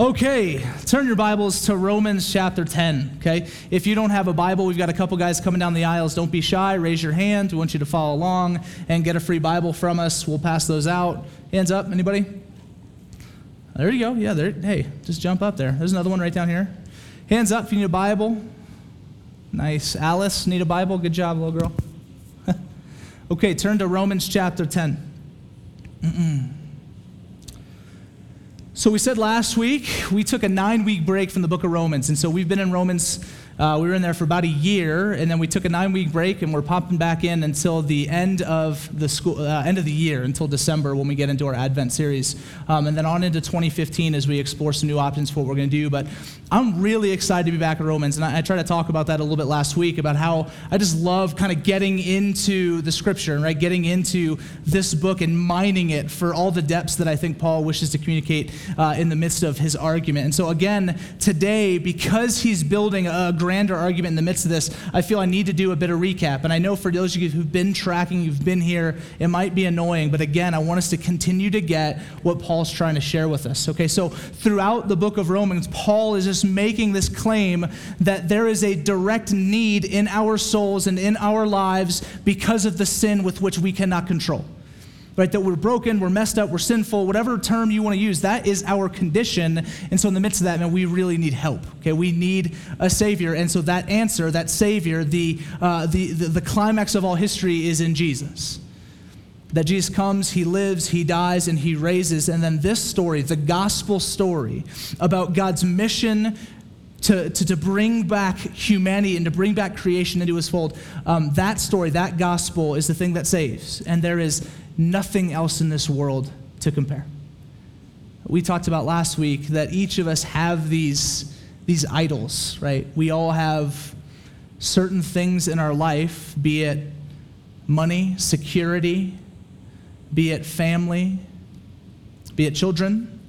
Okay, turn your Bibles to Romans chapter 10. Okay, if you don't have a Bible, we've got a couple guys coming down the aisles. Don't be shy, raise your hand. We want you to follow along and get a free Bible from us. We'll pass those out. Hands up, anybody? There you go. Yeah, there. Hey, just jump up there. There's another one right down here. Hands up if you need a Bible. Nice. Alice, need a Bible? Good job, little girl. okay, turn to Romans chapter 10. Mm-mm. So, we said last week we took a nine week break from the book of Romans. And so we've been in Romans uh, we were in there for about a year, and then we took a nine-week break, and we're popping back in until the end of the school, uh, end of the year, until December when we get into our Advent series, um, and then on into 2015 as we explore some new options for what we're going to do. But I'm really excited to be back at Romans, and I, I tried to talk about that a little bit last week about how I just love kind of getting into the Scripture, right? Getting into this book and mining it for all the depths that I think Paul wishes to communicate uh, in the midst of his argument. And so again, today, because he's building a grander argument in the midst of this, I feel I need to do a bit of recap. And I know for those of you who've been tracking, you've been here, it might be annoying, but again, I want us to continue to get what Paul's trying to share with us. Okay, so throughout the book of Romans, Paul is just making this claim that there is a direct need in our souls and in our lives because of the sin with which we cannot control right? That we're broken, we're messed up, we're sinful, whatever term you want to use, that is our condition. And so, in the midst of that, man, we really need help, okay? We need a Savior. And so, that answer, that Savior, the, uh, the, the, the climax of all history is in Jesus. That Jesus comes, he lives, he dies, and he raises. And then this story, the gospel story about God's mission to, to, to bring back humanity and to bring back creation into his fold, um, that story, that gospel is the thing that saves. And there is nothing else in this world to compare. We talked about last week that each of us have these, these idols, right? We all have certain things in our life, be it money, security, be it family, be it children,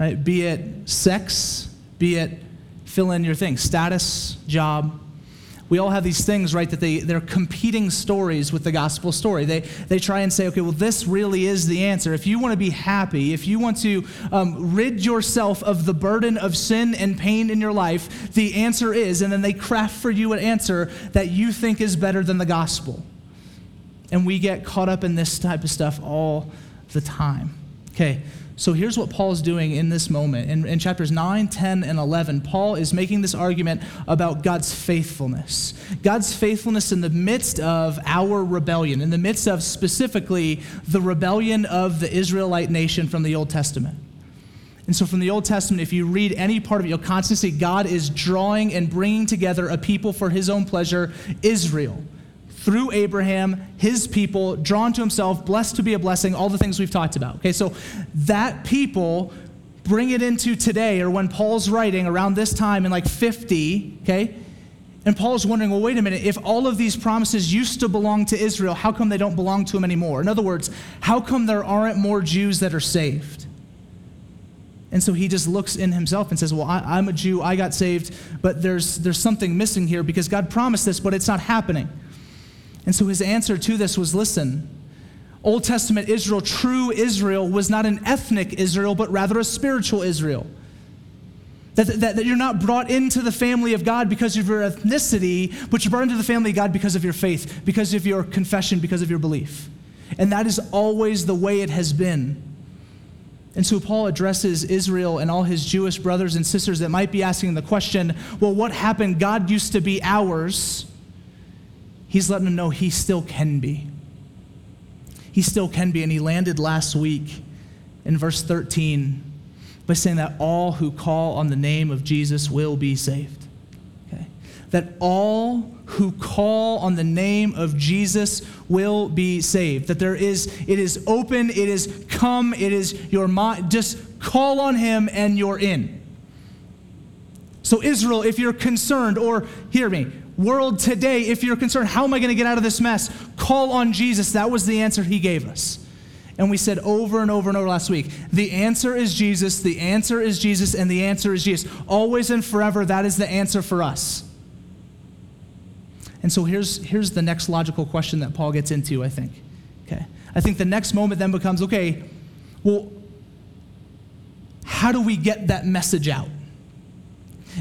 right? Be it sex, be it fill in your thing, status, job, we all have these things, right, that they, they're competing stories with the gospel story. They, they try and say, okay, well, this really is the answer. If you want to be happy, if you want to um, rid yourself of the burden of sin and pain in your life, the answer is, and then they craft for you an answer that you think is better than the gospel. And we get caught up in this type of stuff all the time. Okay, so here's what Paul is doing in this moment. In, in, chapters 9, 10, and 11, Paul is making this argument about God's faithfulness. God's faithfulness in the midst of our rebellion, in the midst of specifically the rebellion of the Israelite nation from the Old Testament. And so, from the Old Testament, if you read any part of it, you'll constantly see God is drawing and bringing together a people for his own pleasure, Israel through Abraham, his people, drawn to himself, blessed to be a blessing, all the things we've talked about. Okay, so that people bring it into today, or when Paul's writing around this time in like 50, okay? And Paul's wondering, well, wait a minute, if all of these promises used to belong to Israel, how come they don't belong to him anymore? In other words, how come there aren't more Jews that are saved? And so he just looks in himself and says, Well, I, am a Jew, I got saved, but there's, there's something missing here because God promised this, but it's not happening. And so his answer to this was listen, Old Testament Israel, true Israel, was not an ethnic Israel, but rather a spiritual Israel. That, that, that, you're not brought into the family of God because of your ethnicity, but you're brought into the family of God because of your faith, because of your confession, because of your belief. And that is always the way it has been. And so Paul addresses Israel and all his Jewish brothers and sisters that might be asking the question well, what happened? God used to be ours he's letting them know he still can be. He still can be. And he landed last week in verse 13 by saying that all who call on the name of Jesus will be saved. Okay? That all who call on the name of Jesus will be saved. That there is, it is open, it is come, it is your mind. Just call on him and you're in. So, Israel, if you're concerned, or hear me, world today, if you're concerned, how am I going to get out of this mess? Call on Jesus. That was the answer he gave us. And we said over and over and over last week the answer is Jesus, the answer is Jesus, and the answer is Jesus. Always and forever, that is the answer for us. And so here's, here's the next logical question that Paul gets into, I think. Okay. I think the next moment then becomes okay, well, how do we get that message out?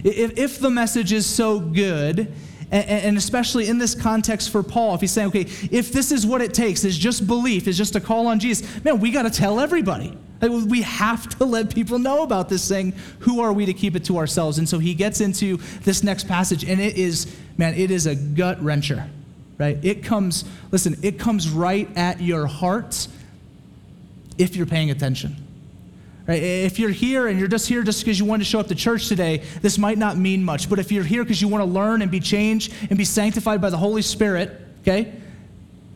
If, if the message is so good, and, especially in this context for Paul, if he's saying, okay, if this is what it takes, is just belief, is just to call on Jesus, man, we got to tell everybody. We have to let people know about this thing. Who are we to keep it to ourselves? And so he gets into this next passage, and it is, man, it is a gut wrencher, right? It comes, listen, it comes right at your heart if you're paying attention. If you're here and you're just here just because you want to show up to church today, this might not mean much. But if you're here because you want to learn and be changed and be sanctified by the Holy Spirit, okay,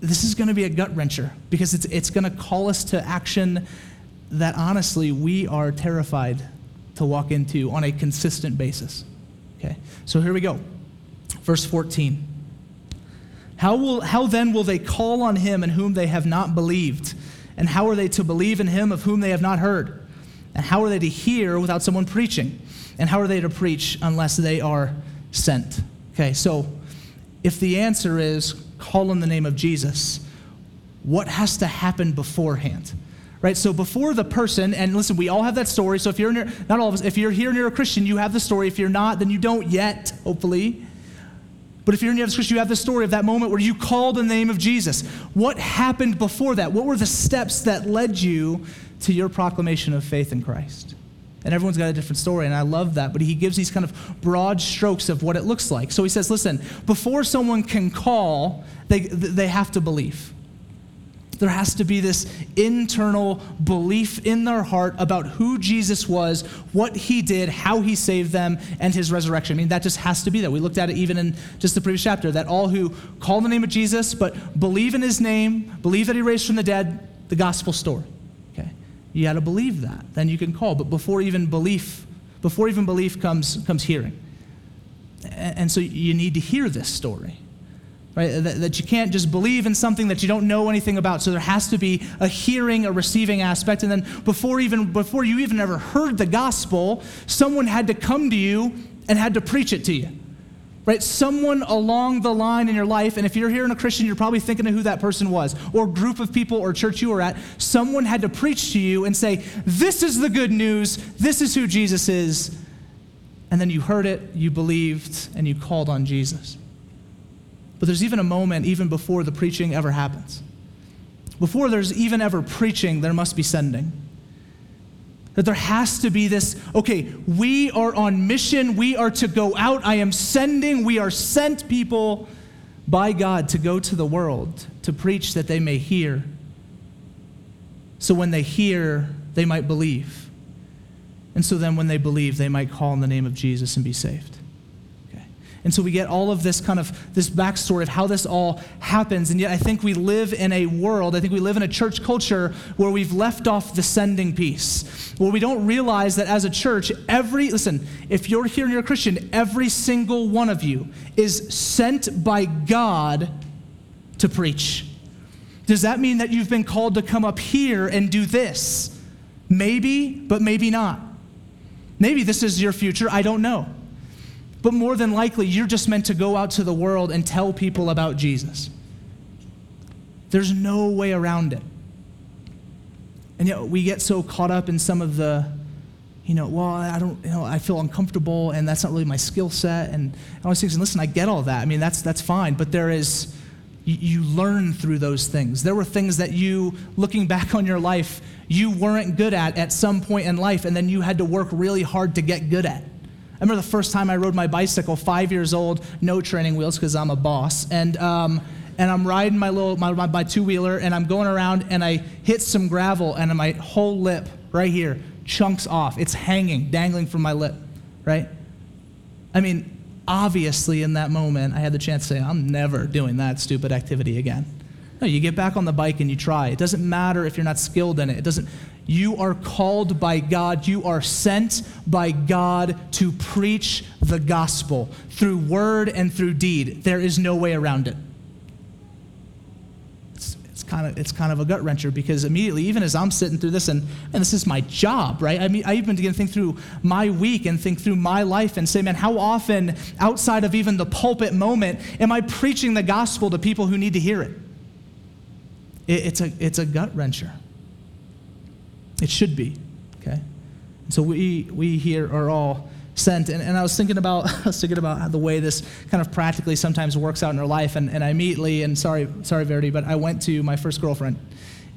this is going to be a gut wrencher because it's, it's going to call us to action that honestly we are terrified to walk into on a consistent basis. Okay, so here we go. Verse 14. How, will, how then will they call on him in whom they have not believed? And how are they to believe in him of whom they have not heard? And how are they to hear without someone preaching? And how are they to preach unless they are sent? Okay, so if the answer is call in the name of Jesus, what has to happen beforehand? Right, so before the person, and listen, we all have that story. So if you're near, not all of us, if you're here near a Christian, you have the story. If you're not, then you don't yet, hopefully. But if you're near a Christian, you have the story of that moment where you called the name of Jesus. What happened before that? What were the steps that led you to your proclamation of faith in Christ. And everyone's got a different story, and I love that. But he gives these kind of broad strokes of what it looks like. So he says, listen, before someone can call, they, they have to believe. There has to be this internal belief in their heart about who Jesus was, what he did, how he saved them, and his resurrection. I mean, that just has to be there. We looked at it even in just the previous chapter that all who call the name of Jesus, but believe in his name, believe that he raised from the dead, the gospel story. You got to believe that. Then you can call. But before even belief, before even belief comes, comes hearing. And so you need to hear this story. Right? That, that you can't just believe in something that you don't know anything about. So there has to be a hearing, a receiving aspect. And then before even before you even ever heard the gospel, someone had to come to you and had to preach it to you right? Someone along the line in your life, and if you're here in a Christian, you're probably thinking of who that person was, or group of people or church you were at. Someone had to preach to you and say, This is the good news, this is who Jesus is. And then you heard it, you believed, and you called on Jesus. But there's even a moment, even before the preaching ever happens. Before there's even ever preaching, there must be sending. That there has to be this, okay, we are on mission. We are to go out. I am sending, we are sent people by God to go to the world to preach that they may hear. So when they hear, they might believe. And so then when they believe, they might call in the name of Jesus and be saved. And so we get all of this kind of this backstory of how this all happens. And yet I think we live in a world, I think we live in a church culture where we've left off the sending piece. Where we don't realize that as a church, every listen, if you're here and you're a Christian, every single one of you is sent by God to preach. Does that mean that you've been called to come up here and do this? Maybe, but maybe not. Maybe this is your future, I don't know. But more than likely, you're just meant to go out to the world and tell people about Jesus. There's no way around it. And yet we get so caught up in some of the, you know, well, I don't, you know, I feel uncomfortable and that's not really my skill set. And I was thinking, listen, I get all that. I mean, that's, that's fine. But there is, you learn through those things. There were things that you, looking back on your life, you weren't good at at some point in life, and then you had to work really hard to get good at. I remember the first time I rode my bicycle, five years old, no training wheels because I'm a boss. And, um, and I'm riding my little my, my, my two wheeler and I'm going around and I hit some gravel and my whole lip right here chunks off. It's hanging, dangling from my lip, right? I mean, obviously in that moment I had the chance to say, I'm never doing that stupid activity again. No, you get back on the bike and you try. It doesn't matter if you're not skilled in it. It doesn't you are called by God. You are sent by God to preach the gospel through word and through deed. There is no way around it. It's, it's kind of it's kind of a gut wrencher because immediately, even as I'm sitting through this, and, and this is my job, right? I mean, I even begin to think through my week and think through my life and say, man, how often outside of even the pulpit moment am I preaching the gospel to people who need to hear it? it it's a it's a gut wrencher. It should be, okay? So we, we here are all sent. And, and I was thinking about I was thinking about the way this kind of practically sometimes works out in our life. And, and I immediately, and sorry, sorry, Verity, but I went to my first girlfriend.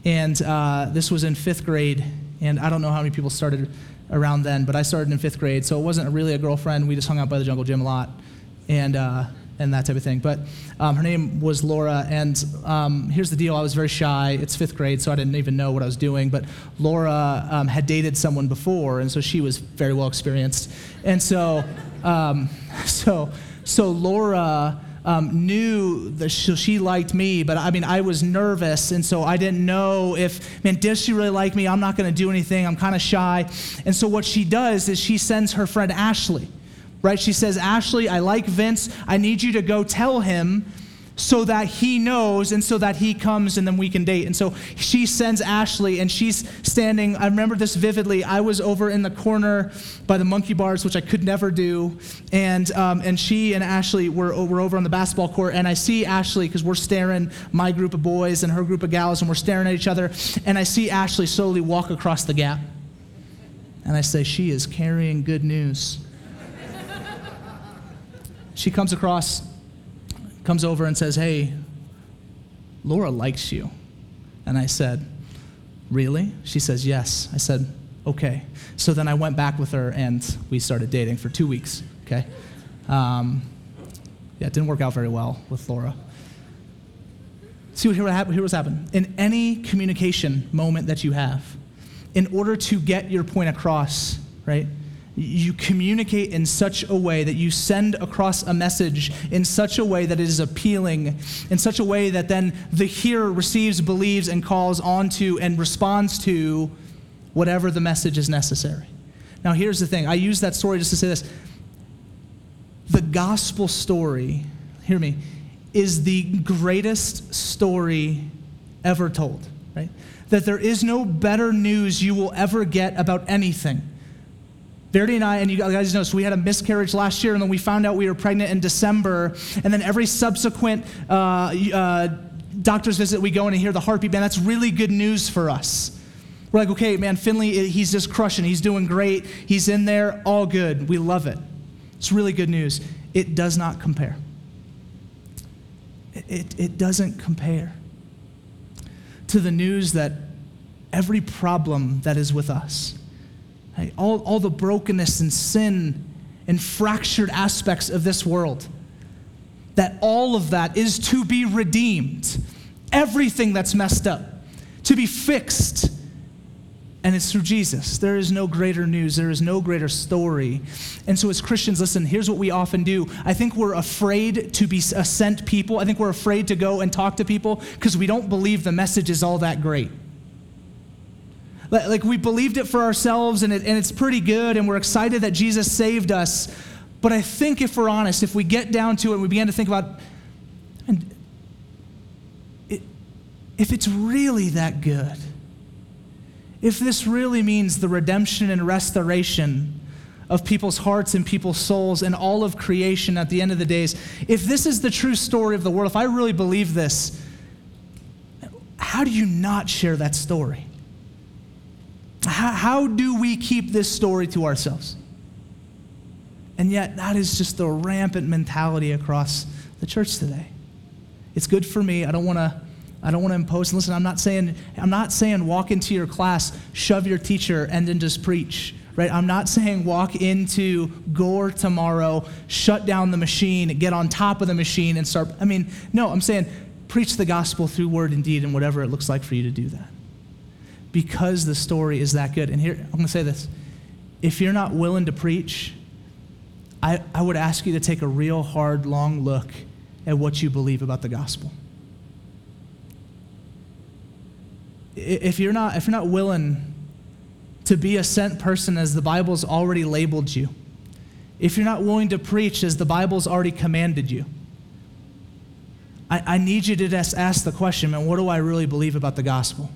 And uh, this was in fifth grade. And I don't know how many people started around then, but I started in fifth grade. So it wasn't really a girlfriend. We just hung out by the jungle gym a lot. And, uh, and that type of thing. But um, her name was Laura, and um, here's the deal: I was very shy. It's fifth grade, so I didn't even know what I was doing. But Laura um, had dated someone before, and so she was very well experienced. And so, um, so, so Laura. Um, knew that she, she, liked me, but I mean, I was nervous, and so I didn't know if, man, does she really like me? I'm not going to do anything. I'm kind of shy. And so what she does is she sends her friend Ashley right? She says, Ashley, I like Vince. I need you to go tell him so that he knows and so that he comes and then we can date. And so she sends Ashley and she's standing. I remember this vividly. I was over in the corner by the monkey bars, which I could never do. And, um, and she and Ashley were, were over on the basketball court. And I see Ashley because we're staring, my group of boys and her group of gals, and we're staring at each other. And I see Ashley slowly walk across the gap. And I say, She is carrying good news she comes across, comes over and says, Hey, Laura likes you. And I said, Really? She says, Yes. I said, Okay. So then I went back with her and we started dating for two weeks, okay? Um, yeah, it didn't work out very well with Laura. See what here, here what's happened. In any communication moment that you have, in order to get your point across, right? You communicate in such a way that you send across a message in such a way that it is appealing, in such a way that then the hearer receives, believes, and calls onto and responds to whatever the message is necessary. Now, here's the thing I use that story just to say this the gospel story, hear me, is the greatest story ever told, right? That there is no better news you will ever get about anything Verity and I, and you guys know, so we had a miscarriage last year, and then we found out we were pregnant in December, and then every subsequent uh, uh, doctor's visit we go in and hear the heartbeat, man, that's really good news for us. We're like, okay, man, Finley, he's just crushing. He's doing great. He's in there, all good. We love it. It's really good news. It does not compare. It, it, it doesn't compare to the news that every problem that is with us, Hey, all, all the brokenness and sin and fractured aspects of this world, that all of that is to be redeemed. Everything that's messed up, to be fixed. And it's through Jesus. There is no greater news. There is no greater story. And so, as Christians, listen, here's what we often do. I think we're afraid to be a uh, sent people. I think we're afraid to go and talk to people because we don't believe the message is all that great like we believed it for ourselves and, it, and it's pretty good and we're excited that Jesus saved us. But I think if we're honest, if we get down to it and we begin to think about, and it, if it's really that good, if this really means the redemption and restoration of people's hearts and people's souls and all of creation at the end of the days, if this is the true story of the world, if I really believe this, how do you not share that story? How, how do we keep this story to ourselves? And yet, that is just the rampant mentality across the church today. It's good for me. I don't want to. I don't want to impose. Listen, I'm not saying. I'm not saying walk into your class, shove your teacher, and then just preach. Right? I'm not saying walk into Gore tomorrow, shut down the machine, get on top of the machine, and start. I mean, no. I'm saying preach the gospel through word and deed, and whatever it looks like for you to do that because the story is that good. And here, I'm going to say this if you're not willing to preach, I, I would ask you to take a real hard, long look at what you believe about the gospel. If you're not, if you're not willing to be a sent person as the Bible's already labeled you, if you're not willing to preach as the Bible's already commanded you, I, I need you to just ask the question, man, what do I really believe about the gospel?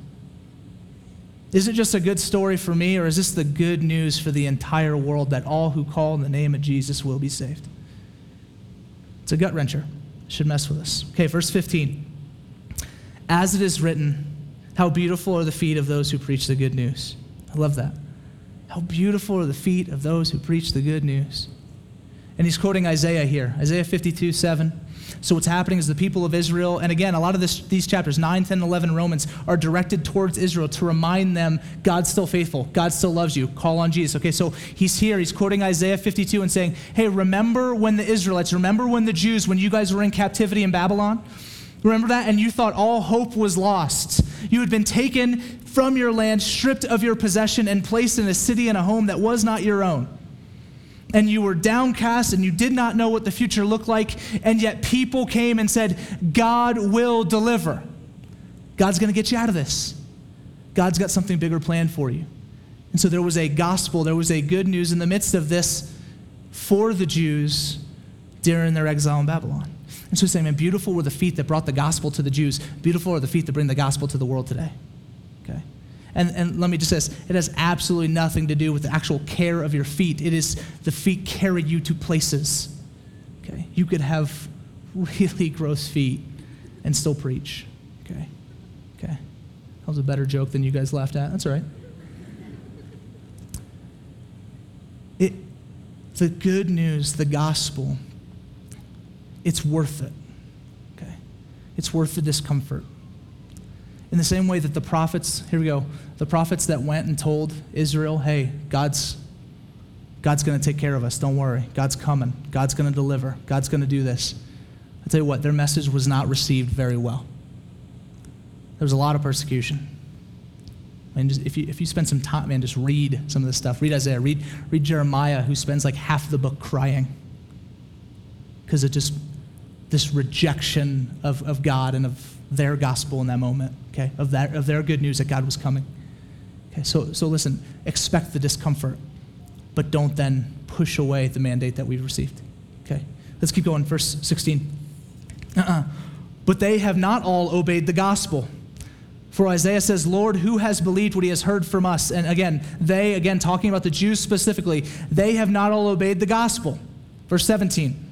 Is it just a good story for me, or is this the good news for the entire world that all who call in the name of Jesus will be saved? It's a gut wrencher. should mess with us. Okay, verse 15. As it is written, how beautiful are the feet of those who preach the good news. I love that. How beautiful are the feet of those who preach the good news. And he's quoting Isaiah here Isaiah 52 7. So, what's happening is the people of Israel, and again, a lot of this, these chapters, 9, 10, 11, Romans, are directed towards Israel to remind them God's still faithful. God still loves you. Call on Jesus. Okay, so he's here. He's quoting Isaiah 52 and saying, Hey, remember when the Israelites, remember when the Jews, when you guys were in captivity in Babylon? Remember that? And you thought all hope was lost. You had been taken from your land, stripped of your possession, and placed in a city and a home that was not your own and you were downcast and you did not know what the future looked like, and yet people came and said, God will deliver. God's going to get you out of this. God's got something bigger planned for you. And so there was a gospel, there was a good news in the midst of this for the Jews during their exile in Babylon. And so he's saying, man, beautiful were the feet that brought the gospel to the Jews. Beautiful are the feet that bring the gospel to the world today. Okay? And, and let me just say this it has absolutely nothing to do with the actual care of your feet. It is the feet carry you to places. Okay? You could have really gross feet and still preach. Okay? Okay? That was a better joke than you guys laughed at. That's all right. It, the good news, the gospel, it's worth it. Okay? It's worth the discomfort. In the same way that the prophets, here we go, the prophets that went and told Israel, hey, God's, God's going to take care of us. Don't worry. God's coming. God's going to deliver. God's going to do this. I tell you what, their message was not received very well. There was a lot of persecution. And just, if, you, if you spend some time, man, just read some of this stuff. Read Isaiah, read, read Jeremiah, who spends like half the book crying because of just this rejection of, of God and of their gospel in that moment, okay, of, that, of their good news that God was coming. Okay, so, so listen, expect the discomfort, but don't then push away the mandate that we've received. Okay, let's keep going. Verse 16. Uh-uh. But they have not all obeyed the gospel. For Isaiah says, Lord, who has believed what he has heard from us? And again, they, again, talking about the Jews specifically, they have not all obeyed the gospel. Verse 17.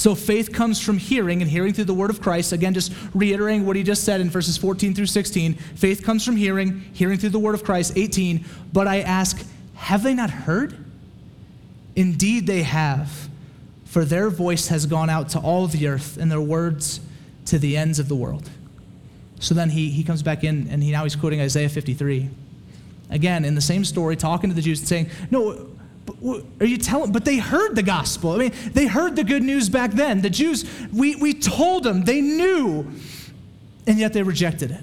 So faith comes from hearing, and hearing through the word of Christ. Again, just reiterating what he just said in verses 14 through 16. Faith comes from hearing, hearing through the word of Christ. 18. But I ask, have they not heard? Indeed, they have, for their voice has gone out to all the earth, and their words to the ends of the world. So then he, he comes back in, and he, now he's quoting Isaiah 53. Again, in the same story, talking to the Jews and saying, No, are you telling? But they heard the gospel. I mean, they heard the good news back then. The Jews, we, we told them, they knew, and yet they rejected it.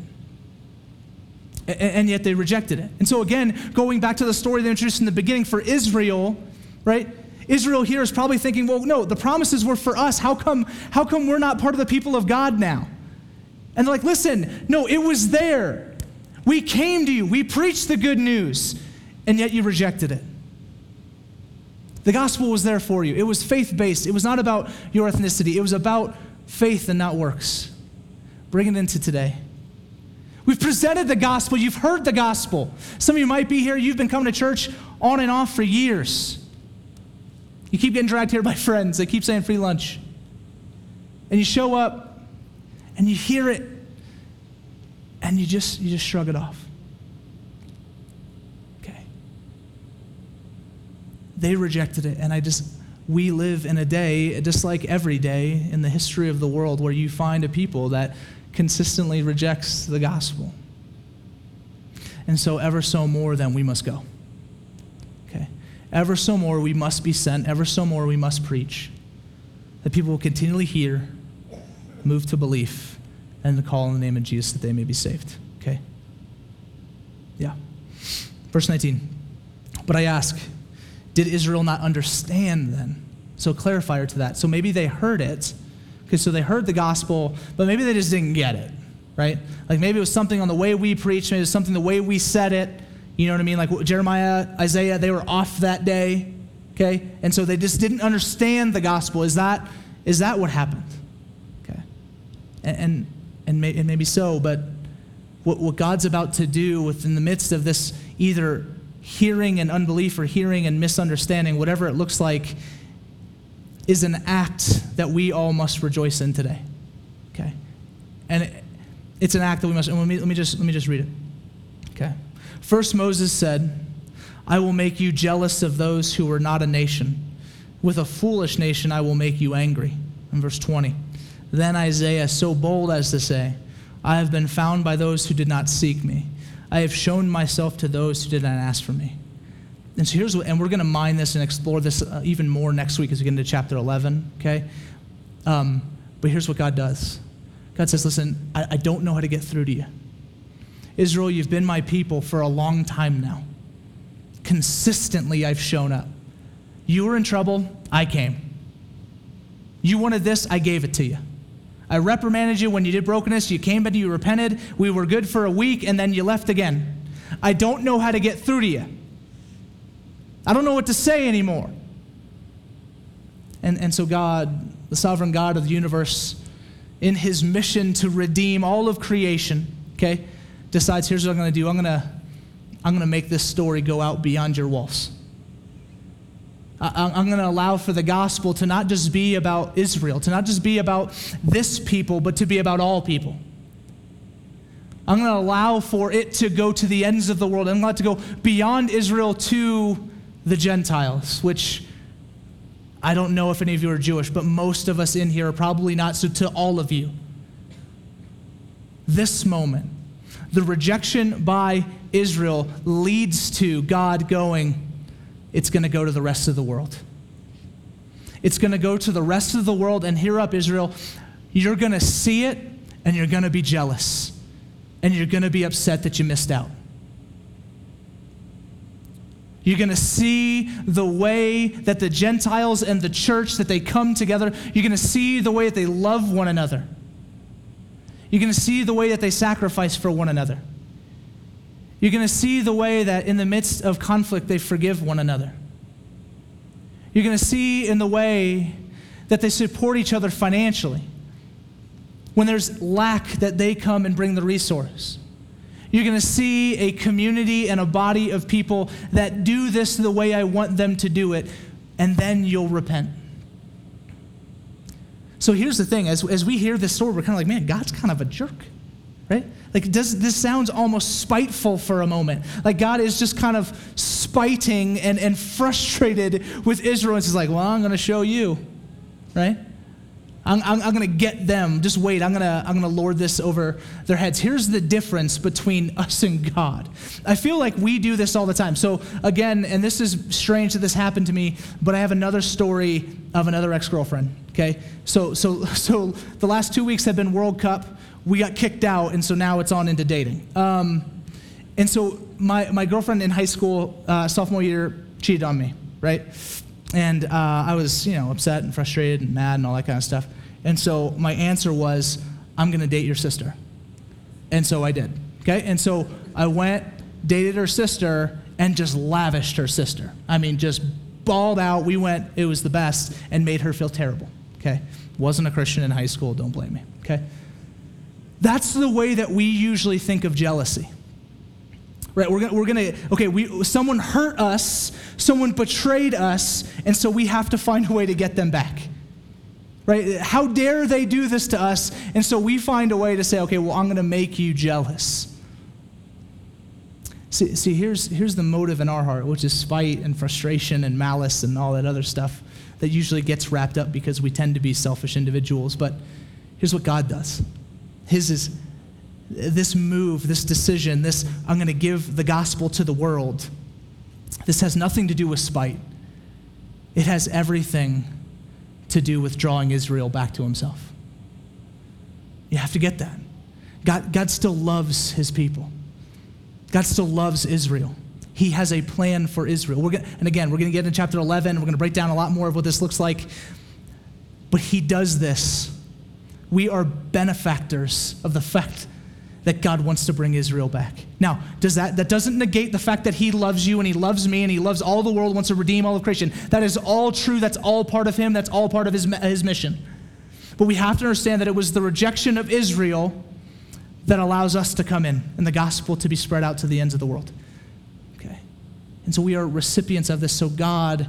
And, and yet they rejected it. And so, again, going back to the story they introduced in the beginning for Israel, right? Israel here is probably thinking, well, no, the promises were for us. How come, how come we're not part of the people of God now? And they're like, listen, no, it was there. We came to you, we preached the good news, and yet you rejected it. The gospel was there for you. It was faith based. It was not about your ethnicity, it was about faith and not works. Bring it into today. We've presented the gospel. You've heard the gospel. Some of you might be here. You've been coming to church on and off for years. You keep getting dragged here by friends. They keep saying free lunch. And you show up and you hear it and you just you just shrug it off. They rejected it. And I just, we live in a day, just like every day in the history of the world, where you find a people that consistently rejects the gospel. And so, ever so more, then we must go. Okay? Ever so more, we must be sent. Ever so more, we must preach. That people will continually hear, move to belief, and to call in the name of Jesus that they may be saved. Okay? Yeah. Verse 19. But I ask, did Israel not understand then? So, clarifier to that. So, maybe they heard it. Okay, so they heard the gospel, but maybe they just didn't get it, right? Like maybe it was something on the way we preached, maybe it was something the way we said it. You know what I mean? Like Jeremiah, Isaiah, they were off that day, okay? And so they just didn't understand the gospel. Is that, is that what happened? Okay. And, and, and, may, and maybe so, but what, what God's about to do within the midst of this either hearing and unbelief or hearing and misunderstanding, whatever it looks like, is an act that we all must rejoice in today. Okay? And it, it's an act that we must, let me, let me, just, let me just read it. Okay? First, Moses said, I will make you jealous of those who are not a nation. With a foolish nation, I will make you angry. In verse 20. Then Isaiah, so bold as to say, I have been found by those who did not seek me. I have shown myself to those who did not ask for me. And so here's what, and we're going to mine this and explore this uh, even more next week as we get into chapter 11, okay? Um, but here's what God does God says, Listen, I, I don't know how to get through to you. Israel, you've been my people for a long time now. Consistently, I've shown up. You were in trouble, I came. You wanted this, I gave it to you. I reprimanded you when you did brokenness. You came and you repented. We were good for a week, and then you left again. I don't know how to get through to you. I don't know what to say anymore. And, and so, God, the sovereign God of the universe, in his mission to redeem all of creation, okay, decides here's what I'm going to do I'm going to I'm going to make this story go out beyond your walls. I'm going to allow for the gospel to not just be about Israel, to not just be about this people, but to be about all people. I'm going to allow for it to go to the ends of the world. I'm going to go beyond Israel to the Gentiles, which I don't know if any of you are Jewish, but most of us in here are probably not, so to all of you. This moment, the rejection by Israel leads to God going, it's going to go to the rest of the world. It's going to go to the rest of the world, and hear up, Israel, you're going to see it and you're going to be jealous, and you're going to be upset that you missed out. You're going to see the way that the Gentiles and the church that they come together. You're going to see the way that they love one another. You're going to see the way that they sacrifice for one another. You're going to see the way that in the midst of conflict they forgive one another. You're going to see in the way that they support each other financially. When there's lack, that they come and bring the resource. You're going to see a community and a body of people that do this the way I want them to do it, and then you'll repent. So here's the thing as, as we hear this story, we're kind of like, man, God's kind of a jerk, right? Like, does, this sounds almost spiteful for a moment. Like, God is just kind of spiting and, and frustrated with Israel and he's like, well, I'm going to show you, right? I'm, I'm, I'm going to get them. Just wait. I'm going to I'm to lord this over their heads. Here's the difference between us and God. I feel like we do this all the time. So, again, and this is strange that this happened to me, but I have another story of another ex girlfriend. Okay? So, so, so the last two weeks have been World Cup we got kicked out, and so now it's on into dating. Um, and so my, my girlfriend in high school, uh, sophomore year, cheated on me, right? And uh, I was, you know, upset and frustrated and mad and all that kind of stuff. And so my answer was, I'm going to date your sister. And so I did, okay? And so I went, dated her sister, and just lavished her sister. I mean, just bawled out. We went, it was the best, and made her feel terrible, okay? Wasn't a Christian in high school, don't blame me, okay? That's the way that we usually think of jealousy. Right? We're, gonna, we're to, okay, we, someone hurt us, someone betrayed us, and so we have to find a way to get them back. Right? How dare they do this to us? And so we find a way to say, okay, well, I'm to make you jealous. See, see here's, here's the motive in our heart, which is spite and frustration and malice and all that other stuff that usually gets wrapped up because we tend to be selfish individuals. But here's what God does his is this move, this decision, this I'm going to give the gospel to the world. This has nothing to do with spite. It has everything to do with drawing Israel back to himself. You have to get that. God, God still loves his people. God still loves Israel. He has a plan for Israel. Gonna, and again, we're going to get into chapter 11. We're going to break down a lot more of what this looks like. But he does this we are benefactors of the fact that God wants to bring Israel back. Now, does that that doesn't negate the fact that he loves you and he loves me and he loves all the world, wants to redeem all of creation. That is all true. That's all part of him. That's all part of his, his mission. But we have to understand that it was the rejection of Israel that allows us to come in and the gospel to be spread out to the ends of the world. Okay. And so we are recipients of this. So God,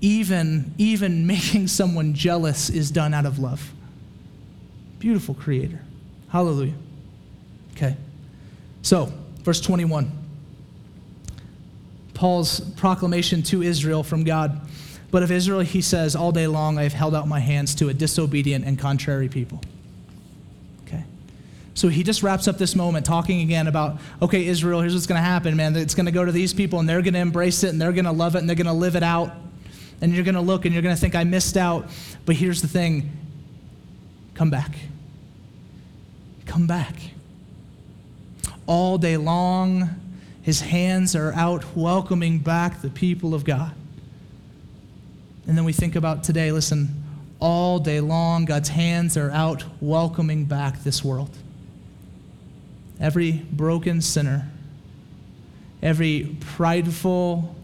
even even making someone jealous is done out of love. Beautiful creator. Hallelujah. Okay. So, verse 21. Paul's proclamation to Israel from God. But of Israel, he says, All day long I have held out my hands to a disobedient and contrary people. Okay. So he just wraps up this moment talking again about, okay, Israel, here's what's going to happen, man. It's going to go to these people and they're going to embrace it and they're going to love it and they're going to live it out. And you're going to look and you're going to think, I missed out. But here's the thing come back. Come back. All day long, his hands are out welcoming back the people of God. And then we think about today, listen, all day long, God's hands are out welcoming back this world. Every broken sinner, every prideful,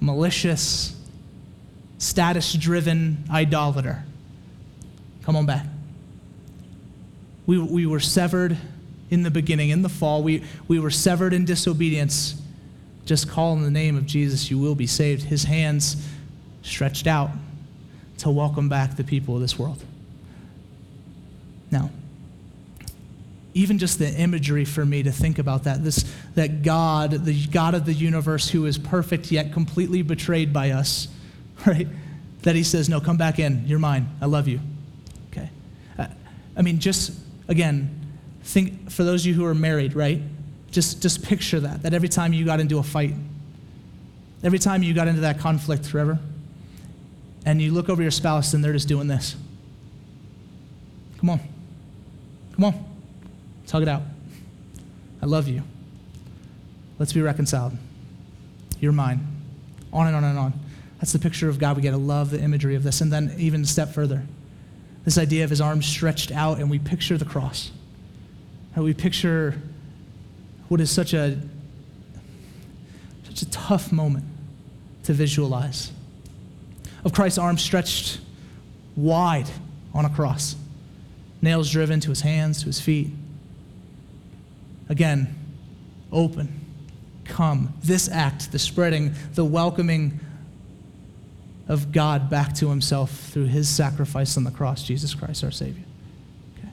malicious, status driven idolater, come on back. We, we were severed in the beginning, in the fall. We, we were severed in disobedience. Just call in the name of Jesus, you will be saved. His hands stretched out to welcome back the people of this world. Now, even just the imagery for me to think about that this that god the god of the universe who is perfect yet completely betrayed by us right that he says no come back in you're mine i love you okay uh, i mean just again think for those of you who are married right just just picture that that every time you got into a fight every time you got into that conflict forever and you look over your spouse and they're just doing this. Come on. Come on. Hug it out. I love you. Let's be reconciled. You're mine. On and on and on. That's the picture of God. We get to love the imagery of this. And then, even a step further, this idea of his arms stretched out, and we picture the cross. And we picture what is such a such a tough moment to visualize of Christ's arms stretched wide on a cross, nails driven to his hands, to his feet. Again, open, come. This act, the spreading, the welcoming of God back to himself through his sacrifice on the cross, Jesus Christ, our Savior. Okay.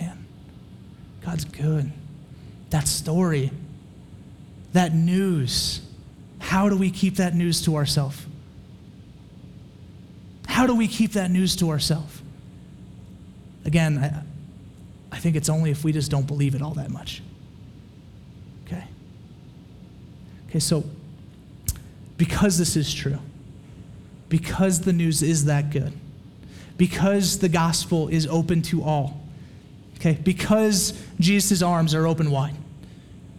Man, God's good. That story, that news, how do we keep that news to ourselves? How do we keep that news to ourselves? Again, I, I think it's only if we just don't believe it all that much. Okay? Okay, so because this is true, because the news is that good, because the gospel is open to all, okay, because Jesus' arms are open wide,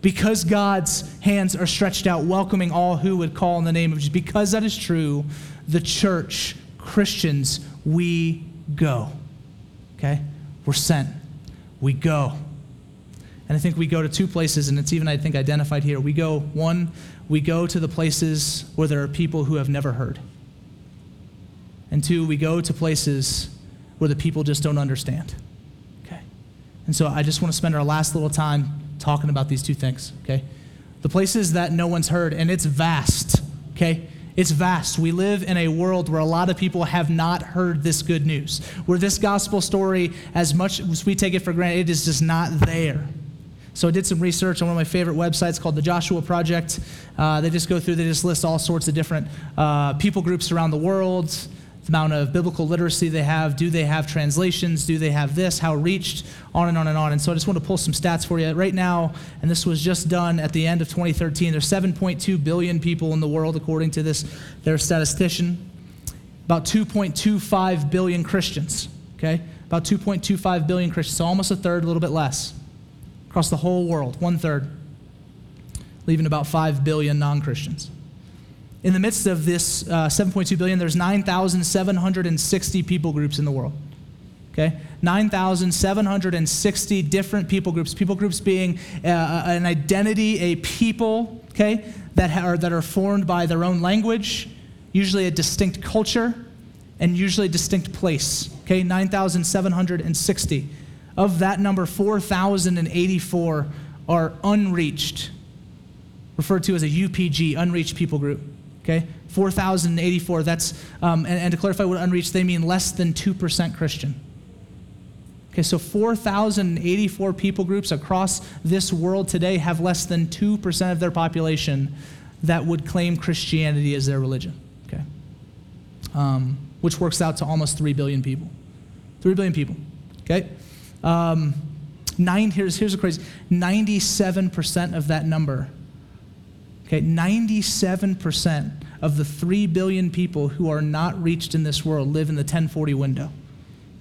because God's hands are stretched out, welcoming all who would call in the name of Jesus, because that is true, the church Christians, we go. Okay? We're sent. We go. And I think we go to two places, and it's even, I think, identified here. We go, one, we go to the places where there are people who have never heard. And two, we go to places where the people just don't understand. Okay? And so I just want to spend our last little time talking about these two things. Okay? The places that no one's heard, and it's vast. Okay? It's vast. We live in a world where a lot of people have not heard this good news, where this gospel story, as much as we take it for granted, it is just not there. So I did some research on one of my favorite websites called the Joshua Project. Uh, they just go through, they just list all sorts of different uh, people groups around the world, amount of biblical literacy they have. Do they have translations? Do they have this? How reached? On and on and on. And so I just want to pull some stats for you. Right now, and this was just done at the end of 2013, there's 7.2 billion people in the world, according to this, their statistician. About 2.25 billion Christians, okay? About 2.25 billion Christians, so almost a third, a little bit less. Across the whole world, one third, leaving about 5 billion non Christians. In the midst of this uh, 7.2 billion, there's 9,760 people groups in the world. Okay? 9,760 different people groups. People groups being uh, uh, an identity, a people, okay, that are, that are formed by their own language, usually a distinct culture, and usually a distinct place. Okay? 9,760. Of that number, 4,084 are unreached, referred to as a UPG, unreached people group. Okay? 4,084. That's, um, and, and to clarify what unreached, they mean less than 2% Christian. Okay, so 4,084 people groups across this world today have less than 2% of their population that would claim Christianity as their religion. Okay, um, which works out to almost three billion people. Three billion people. Okay, um, nine. Here's here's a crazy. Ninety-seven percent of that number. Okay, ninety-seven percent of the three billion people who are not reached in this world live in the 1040 window.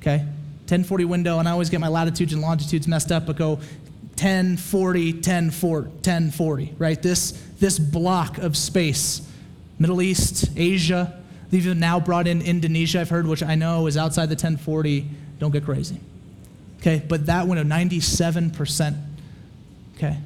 Okay, 1040 window, and I always get my latitudes and longitudes messed up, but go 10, 40, 10, 40, 10, 40, right? This, this block of space, Middle East, Asia, they've now brought in Indonesia, I've heard, which I know is outside the 1040. Don't get crazy. Okay, but that window, 97%. Okay.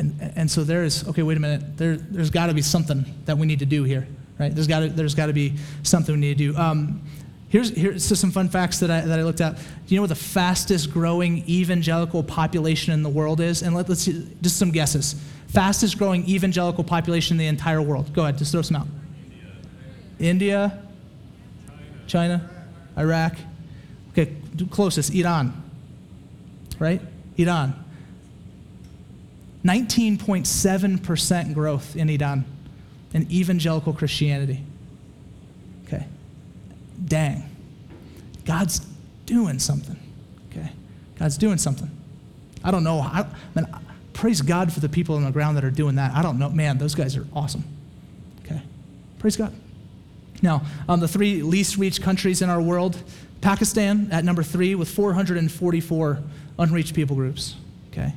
And, and so there is, okay, wait a minute, there, there's got to be something that we need to do here, right? There's got to, to be something we need to do. Um, Here's, here's just some fun facts that I, that I looked at. Do you know what the fastest growing evangelical population in the world is? And let, us see, just some guesses. Fastest growing evangelical population in the entire world. Go ahead, just throw some out. India. China, Iraq. Okay, closest, Iran. Right? Iran. 19.7% growth in Iran in evangelical Christianity Okay. dang, God's doing something. Okay? God's doing something. I don't know. I, man, praise God for the people on the ground that are doing that. I don't know. Man, those guys are awesome. Okay? Praise God. Now, um, the three least reached countries in our world Pakistan at number three with 444 unreached people groups. Okay?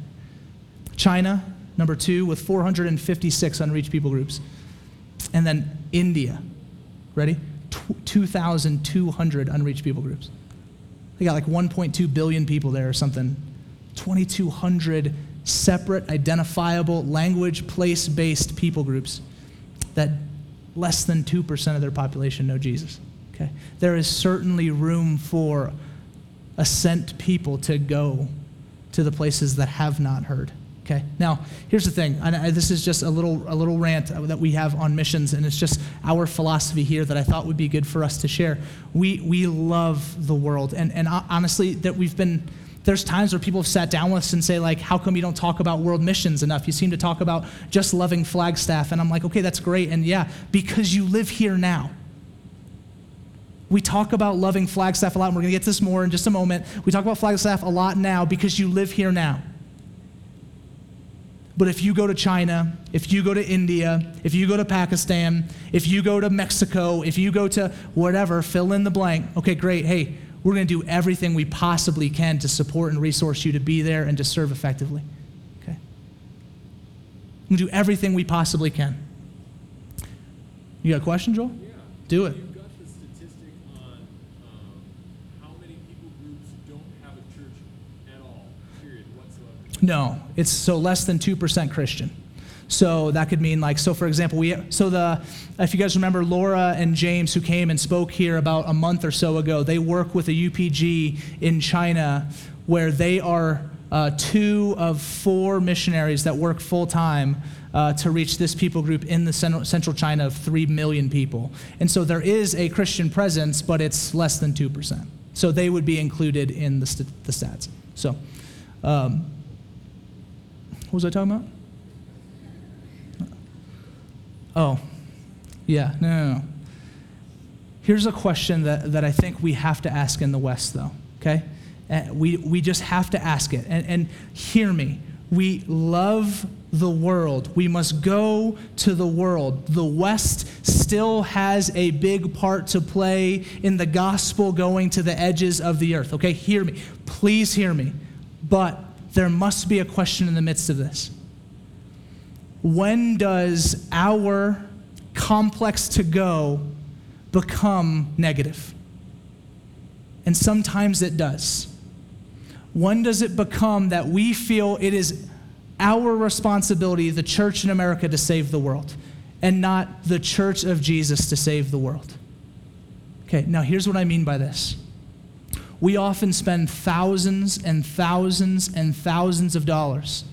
China, number two, with 456 unreached people groups. And then India. Ready? 2,200 unreached people groups. They got like 1.2 billion people there or something. 2,200 separate, identifiable, language, place based people groups that less than 2% of their population know Jesus. Okay? There is certainly room for a sent people to go to the places that have not heard. Okay. Now, here's the thing. I, I, uh, this is just a little a little rant uh, that we have on missions, and it's just our philosophy here that I thought would be good for us to share. We we love the world, and and uh, honestly, that we've been. There's times where people have sat down with us and say like, "How come you don't talk about world missions enough? You seem to talk about just loving Flagstaff." And I'm like, "Okay, that's great." And yeah, because you live here now. We talk about loving Flagstaff a lot, and we're going to get to this more in just a moment. We talk about Flagstaff a lot now because you live here now. But if you go to China, if you go to India, if you go to Pakistan, if you go to Mexico, if you go to whatever, fill in the blank, okay, great. Hey, we're going to do everything we possibly can to support and resource you to be there and to serve effectively. Okay? We're going to do everything we possibly can. You got a question, Joel? Yeah. Do it. No, it's so less than 2% Christian. So that could mean like so for example we so the if you guys remember Laura and James who came and spoke here about a month or so ago they work with a UPG in China where they are uh, two of four missionaries that work full time uh, to reach this people group in the central, central China of three million people and so there is a Christian presence but it's less than two percent so they would be included in the, st- the stats so. Um, what was I talking about? Oh, yeah, no, no, no. Here's a question that, that I think we have to ask in the West, though, okay? Uh, we, we just have to ask it. And, and hear me. We love the world. We must go to the world. The West still has a big part to play in the gospel going to the edges of the earth. Okay, hear me. Please hear me. But there must be a question in the midst of this. When does our complex to go become negative? And sometimes it does. When does it become that we feel it is our responsibility, the church in America, to save the world, and not the church of Jesus to save the world? Okay, now here's what I mean by this we often spend thousands and thousands and thousands of dollars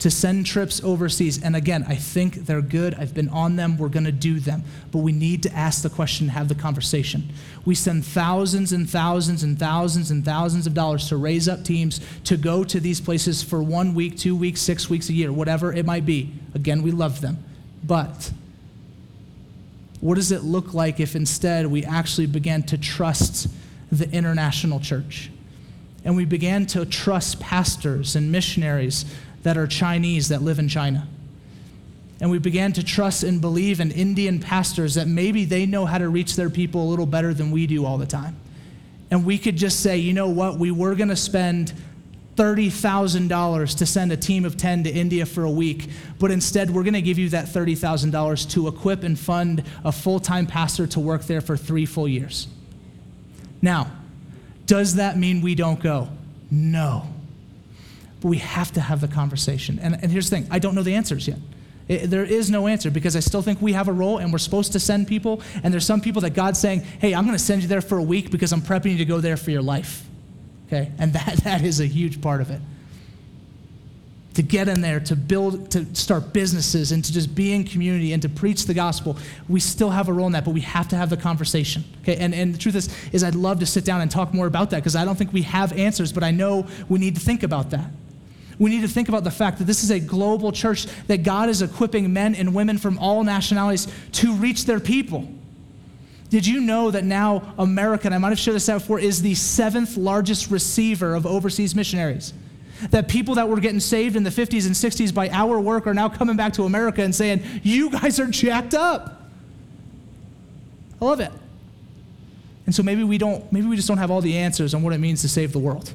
to send trips overseas. And again, I think they're good. I've been on them. We're going to do them. But we need to ask the question, have the conversation. We send thousands and thousands and thousands and thousands of dollars to raise up teams to go to these places for one week, two weeks, six weeks, a year, whatever it might be. Again, we love them. But what does it look like if instead we actually began to trust the international church? And we began to trust pastors and missionaries that are Chinese that live in China. And we began to trust and believe in Indian pastors that maybe they know how to reach their people a little better than we do all the time. And we could just say, you know what, we were going to spend $30,000 to send a team of 10 to India for a week, but instead we're going to give you that $30,000 to equip and fund a full time pastor to work there for three full years. Now, does that mean we don't go? No. But we have to have the conversation. And, and here's the thing I don't know the answers yet. It, there is no answer because I still think we have a role and we're supposed to send people. And there's some people that God's saying, hey, I'm going to send you there for a week because I'm prepping you to go there for your life. Okay? And that, that is a huge part of it. To get in there, to build, to start businesses, and to just be in community and to preach the gospel, we still have a role in that, but we have to have the conversation. Okay? And, and the truth is, is I'd love to sit down and talk more about that because I don't think we have answers, but I know we need to think about that. We need to think about the fact that this is a global church, that God is equipping men and women from all nationalities to reach their people. Did you know that now America, and I might have shared this out before, is the seventh largest receiver of overseas missionaries? That people that were getting saved in the 50s and 60s by our work are now coming back to America and saying, You guys are jacked up. I love it. And so maybe we don't, maybe we just don't have all the answers on what it means to save the world.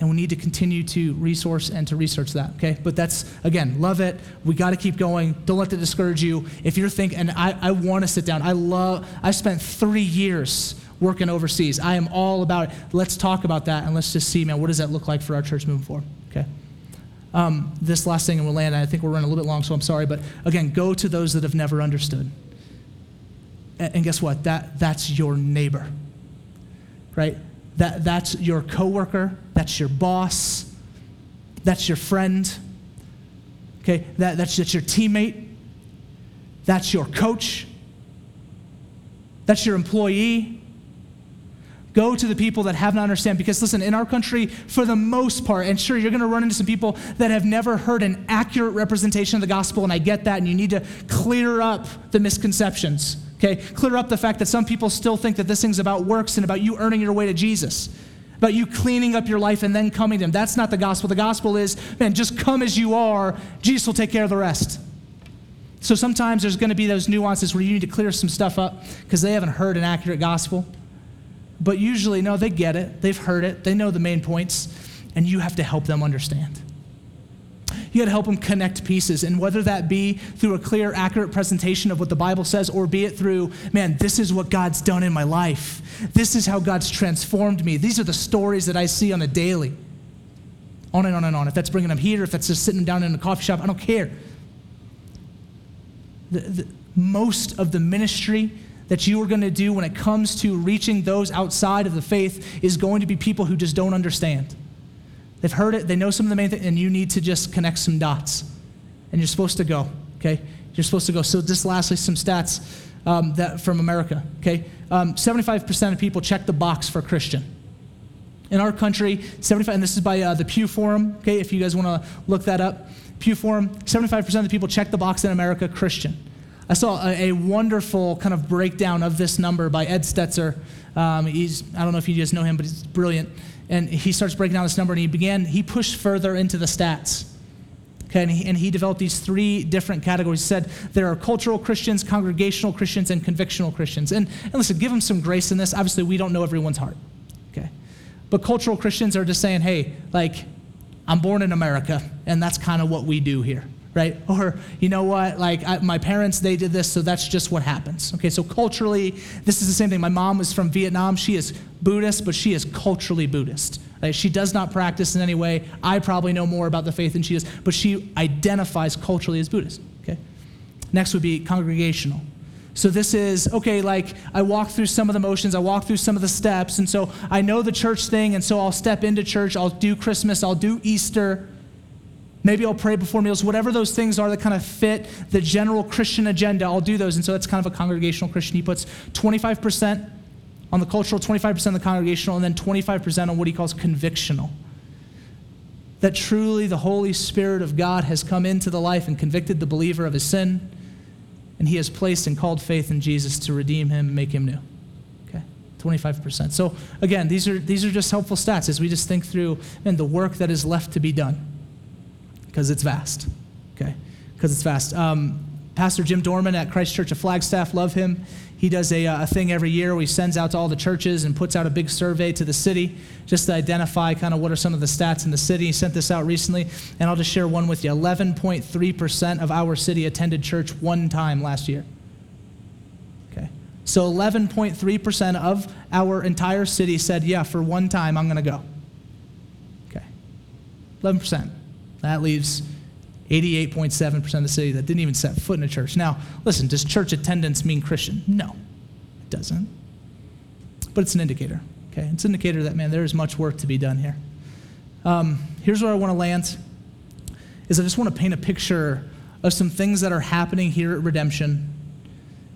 And we need to continue to resource and to research that okay? But that's again love it. We got to keep going. Don't let that discourage you. If you're thinking and i, I want to sit down. I love i spent three years working overseas. I am all about it. Let's talk about that and let's just see man what does that look like for our church moving forward? Okay. Um, this last thing and we'll land i think we're running a little bit long so i'm sorry but again go to those that have never understood. And, and guess what? That that's your neighbor right? That, that's your coworker, that's your boss, that's your friend, okay? That, that's, that's your teammate, that's your coach, that's your employee. Go to the people that have not understand because listen, in our country, for the most part, and sure, you're going to run into some people that have never heard an accurate representation of the gospel, and I get that, and you need to clear up the misconceptions. Okay, clear up the fact that some people still think that this thing's about works and about you earning your way to Jesus, about you cleaning up your life and then coming to Him. That's not the gospel. The gospel is, man, just come as you are, Jesus will take care of the rest. So sometimes there's going to be those nuances where you need to clear some stuff up because they haven't heard an accurate gospel. But usually, no, they get it, they've heard it, they know the main points, and you have to help them understand. You got to help them connect pieces. And whether that be through a clear, accurate presentation of what the Bible says, or be it through, man, this is what God's done in my life. This is how God's transformed me. These are the stories that I see on a daily. On and on and on. If that's bringing them here, if that's just sitting down in a coffee shop, I don't care. The, the, most of the ministry that you are going to do when it comes to reaching those outside of the faith is going to be people who just don't understand. They've heard it, they know some of the main things, and you need to just connect some dots. And you're supposed to go, okay? You're supposed to go. So, just lastly, some stats um, that from America, okay? Um, 75% of people check the box for Christian. In our country, 75, and this is by uh, the Pew Forum, okay, if you guys want to look that up. Pew Forum, 75% of the people check the box in America Christian. I saw a, a wonderful kind of breakdown of this number by Ed Stetzer. Um, he's, I don't know if you guys know him, but he's brilliant. And he starts breaking down this number and he began he pushed further into the stats. Okay and he, and he developed these three different categories. He said there are cultural christians congregational christians and convictional christians. And, and listen give them some grace in this. Obviously we don't know everyone's heart. Okay. But cultural christians are just saying hey like i'm born in america and that's kind of what we do here right? Or, you know what, like I, my parents, they did this, so that's just what happens. Okay, so culturally, this is the same thing. My mom was from Vietnam. She is Buddhist, but she is culturally Buddhist. She does not practice in any way. I probably know more about the faith than she does, but she identifies culturally as Buddhist. Okay? Next would be congregational. So this is, okay, like I walk through some of the motions, I walk through some of the steps, and so I know the church thing, and so I'll step into church, I'll do Christmas, I'll do Easter, Maybe I'll pray before meals, whatever those things are that kind of fit the general Christian agenda, I'll do those. And so that's kind of a congregational Christian. He puts 25% on the cultural, 25% on the congregational, and then 25% on what he calls convictional. that truly the Holy Spirit of God has come into the life and convicted the believer of his sin, and he has placed and called faith in Jesus to redeem him and make him new. Okay, 25%. So again, these are, these are just helpful stats as we just think through and the work that is left to be done because it's vast. Okay, because it's vast. Um, Pastor Jim Dorman at Christ Church of Flagstaff, love him. He does a, uh, a thing every year where he sends out to all the churches and puts out a big survey to the city just to identify kind of what are some of the stats in the city. He sent this out recently, and I'll just share one with you. 11.3% of our city attended church one time last year. Okay. So 11.3% of our entire city said, yeah, for one time I'm going to go. Okay. 11%. That leaves 88.7% of the city that didn't even set foot in a church. Now, listen, does church attendance mean Christian? No, it doesn't. But it's an indicator, okay? It's an indicator that, man, there is much work to be done here. Um, here's where I want to land, is I just want to paint a picture of some things that are happening here at Redemption.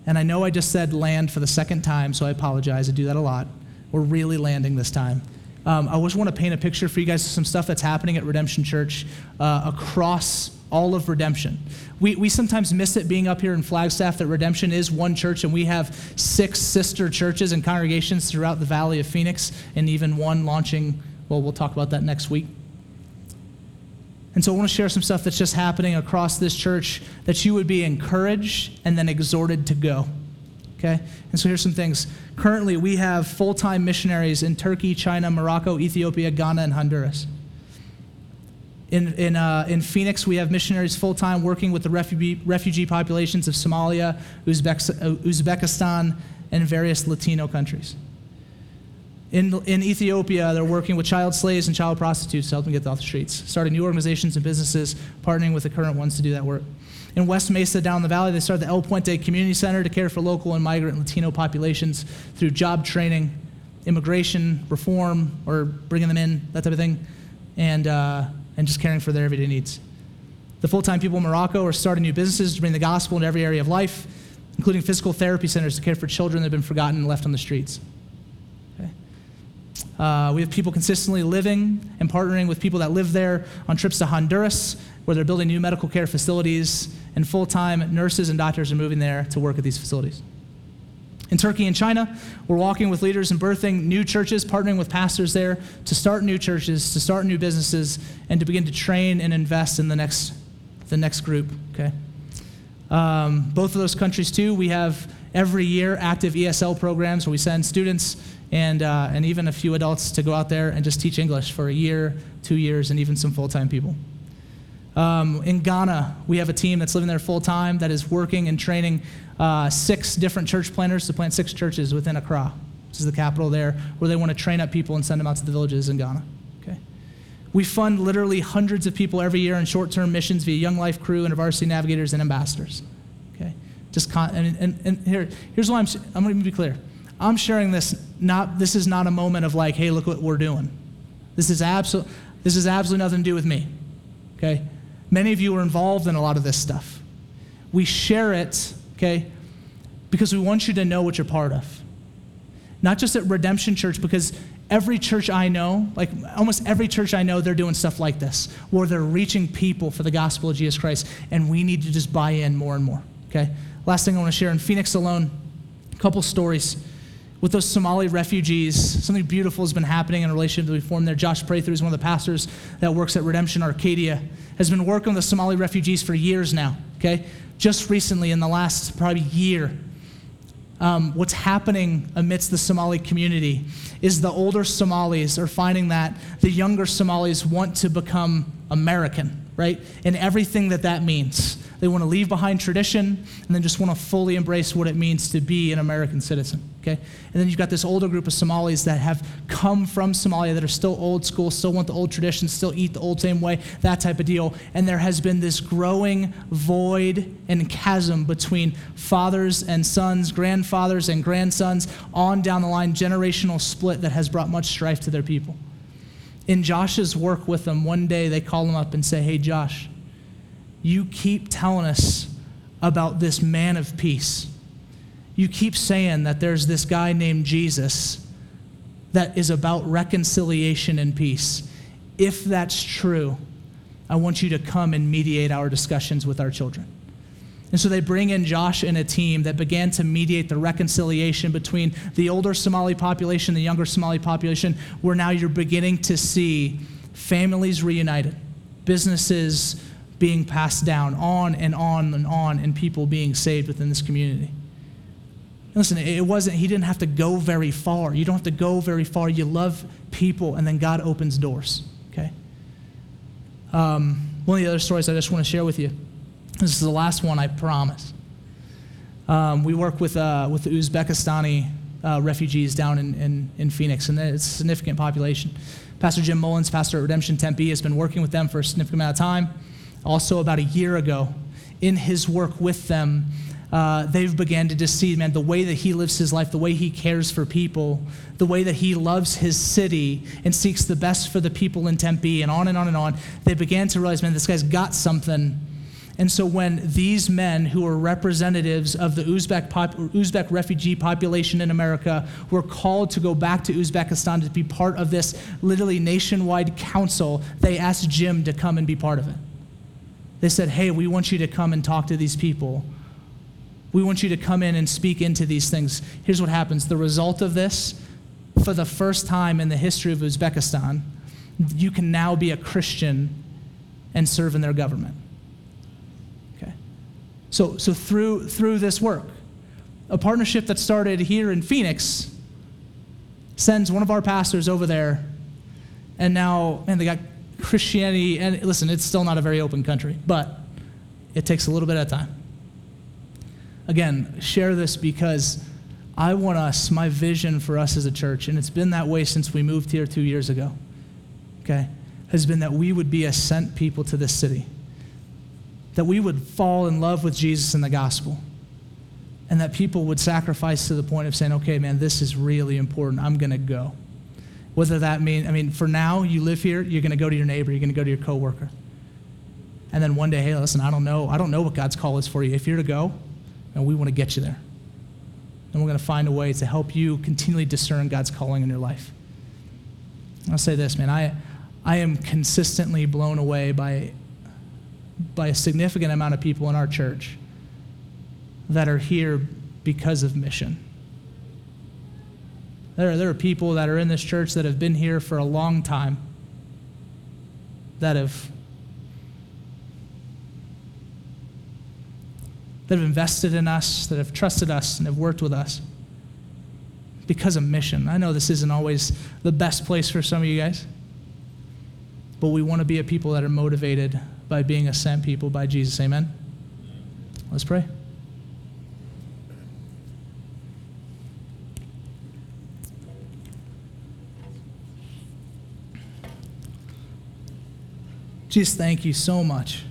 And I know I just said land for the second time, so I apologize. I do that a lot. We're really landing this time. Um, I just want to paint a picture for you guys of some stuff that's happening at Redemption Church uh, across all of Redemption. We, we sometimes miss it being up here in Flagstaff that Redemption is one church, and we have six sister churches and congregations throughout the Valley of Phoenix, and even one launching. Well, we'll talk about that next week. And so I want to share some stuff that's just happening across this church that you would be encouraged and then exhorted to go. Okay? And so here's some things. Currently, we have full time missionaries in Turkey, China, Morocco, Ethiopia, Ghana, and Honduras. In, in, uh, in Phoenix, we have missionaries full time working with the refugee, refugee populations of Somalia, Uzbekistan, and various Latino countries. In, in Ethiopia, they're working with child slaves and child prostitutes to help them get off the streets, starting new organizations and businesses, partnering with the current ones to do that work. In West Mesa, down the valley, they started the El Puente Community Center to care for local and migrant Latino populations through job training, immigration reform, or bringing them in, that type of thing, and, uh, and just caring for their everyday needs. The full time people in Morocco are starting new businesses to bring the gospel into every area of life, including physical therapy centers to care for children that have been forgotten and left on the streets. Uh, we have people consistently living and partnering with people that live there on trips to Honduras, where they're building new medical care facilities, and full time nurses and doctors are moving there to work at these facilities. In Turkey and China, we're walking with leaders and birthing new churches, partnering with pastors there to start new churches, to start new businesses, and to begin to train and invest in the next, the next group. Okay. Um, both of those countries, too, we have every year active ESL programs where we send students and, uh, and even a few adults to go out there and just teach English for a year, two years, and even some full time people. Um, in Ghana, we have a team that's living there full time that is working and training uh, six different church planters to plant six churches within Accra, which is the capital there, where they want to train up people and send them out to the villages in Ghana. Okay. We fund literally hundreds of people every year in short term missions via Young Life Cru and varsity navigators and ambassadors. Okay. Just con- and, and, and here, here's why I'm, I'm going to be clear. I'm sharing this not this is not a moment of like, hey, look what we're doing. This is absolute this is absolutely nothing to do with me. Okay? Many of you are involved in a lot of this stuff. We share it, okay, because we want you to know what you're part of. Not just at Redemption Church, because every church I know, like almost every church I know, they're doing stuff like this, where they're reaching people for the gospel of Jesus Christ, and we need to just buy in more and more. Okay? Last thing I want to share in Phoenix alone, a couple stories with those Somali refugees. Something beautiful has been happening in a relationship that we formed there. Josh Prather is one of the pastors that works at Redemption Arcadia, has been working with the Somali refugees for years now, okay? Just recently, in the last probably year, um, what's happening amidst the Somali community is the older Somalis are finding that the younger Somalis want to become American, right? And everything that that means. They want to leave behind tradition and then just want to fully embrace what it means to be an American citizen. Okay? And then you've got this older group of Somalis that have come from Somalia that are still old school, still want the old traditions, still eat the old same way, that type of deal. And there has been this growing void and chasm between fathers and sons, grandfathers and grandsons, on down the line, generational split that has brought much strife to their people. In Josh's work with them, one day they call him up and say, Hey, Josh, you keep telling us about this man of peace. You keep saying that there's this guy named Jesus that is about reconciliation and peace. if that's true, I want you to come and mediate our discussions with our children. And so they bring in Josh and a team that began to mediate the reconciliation between the older Somali population and the younger Somali population, where now you're beginning to see families reunited, businesses being passed down, on and on and on, and people being saved within this community. Listen, it wasn't, he didn't have to go very far. You don't have to go very far. You love people, and then God opens doors, okay? Um, one of the other stories I just want to share with you this is the last one, I promise. Um, we work with, uh, with the Uzbekistani uh, refugees down in, in, in, Phoenix, and it's a significant population. Pastor Jim Mullins, pastor at Redemption Tempe, has been working with them for a significant amount of time. Also, about a year ago, in his work with them, uh, they've began to just see, man, the way that he lives his life, the way he cares for people, the way that he loves his city and seeks the best for the people in Tempe, and on and on and on. They began to realize, man, this guy's got something and so when these men, who are representatives of the Uzbek, pop, Uzbek refugee population in America, were called to go back to Uzbekistan to be part of this literally nationwide council, they asked Jim to come and be part of it. They said, Hey, we want you to come and talk to these people. We want you to come in and speak into these things. Here's what happens the result of this, for the first time in the history of Uzbekistan, you can now be a Christian and serve in their government. So, so through, through this work, a partnership that started here in Phoenix sends one of our pastors over there, and now, man, they got Christianity, and listen, it's still not a very open country, but it takes a little bit of time. Again, share this because I want us, my vision for us as a church, and it's been that way since we moved here two years ago, okay, has been that we would be a sent people to this city that we would fall in love with Jesus and the gospel. And that people would sacrifice to the point of saying, okay, man, this is really important. I'm going to go. Whether that means, I mean, for now, you live here, you're going to go to your neighbor, you're going to go to your coworker. And then one day, hey, listen, I don't know. I don't know what God's call is for you. If you're to go, and we want to get you there. And we're going to find a way to help you continually discern God's calling in your life. I'll say this, man. I, I am consistently blown away by by a significant amount of people in our church that are here because of mission. There are, there are people that are in this church that have been here for a long time, that have, that have invested in us, that have trusted us, and have worked with us because of mission. I know this isn't always the best place for some of you guys, but we want to be a people that are motivated by being a sent people by Jesus. Amen? Let's pray. Jesus, thank you so much.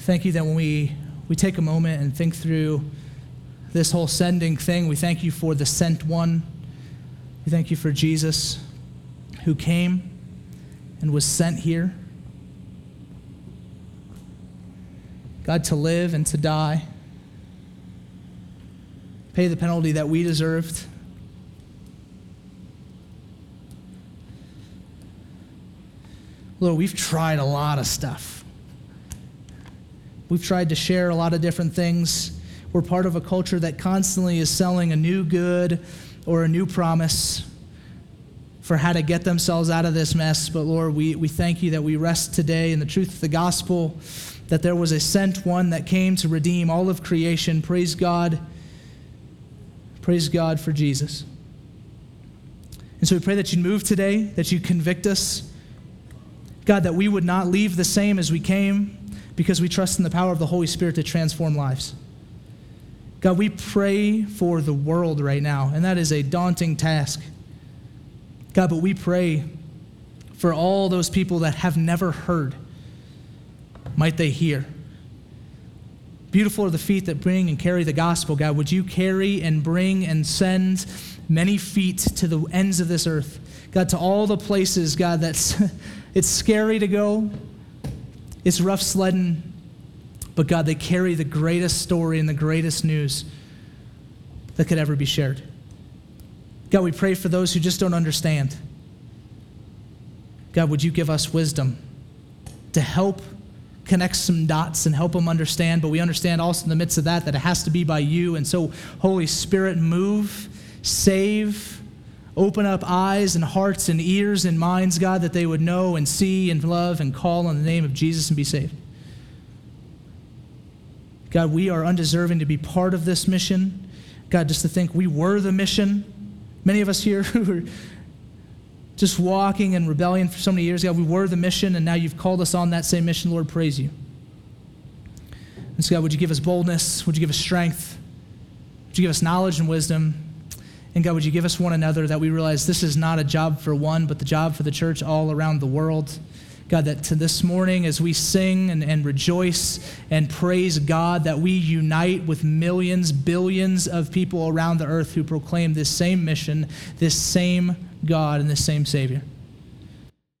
Thank you that when we, we take a moment and think through this whole sending thing, we thank you for the sent one. We thank you for Jesus who came and was sent here. God, to live and to die, pay the penalty that we deserved. Lord, we've tried a lot of stuff. We've tried to share a lot of different things. We're part of a culture that constantly is selling a new good or a new promise for how to get themselves out of this mess. But Lord, we, we thank you that we rest today in the truth of the gospel, that there was a sent one that came to redeem all of creation. Praise God. Praise God for Jesus. And so we pray that you move today, that you convict us. God, that we would not leave the same as we came because we trust in the power of the Holy Spirit to transform lives. God, we pray for the world right now, and that is a daunting task. God, but we pray for all those people that have never heard. Might they hear? Beautiful are the feet that bring and carry the gospel, God. Would you carry and bring and send many feet to the ends of this earth? God, to all the places, God, that's it's scary to go. It's rough sledding. But God, they carry the greatest story and the greatest news that could ever be shared. God, we pray for those who just don't understand. God, would you give us wisdom to help connect some dots and help them understand? But we understand also in the midst of that that it has to be by you. And so, Holy Spirit, move, save, open up eyes and hearts and ears and minds, God, that they would know and see and love and call on the name of Jesus and be saved. God, we are undeserving to be part of this mission. God, just to think we were the mission. Many of us here who are just walking in rebellion for so many years, God, we were the mission, and now you've called us on that same mission. Lord, praise you. And so, God, would you give us boldness? Would you give us strength? Would you give us knowledge and wisdom? And God, would you give us one another that we realize this is not a job for one, but the job for the church all around the world. God, that to this morning as we sing and, and rejoice and praise God, that we unite with millions, billions of people around the earth who proclaim this same mission, this same God, and this same Savior.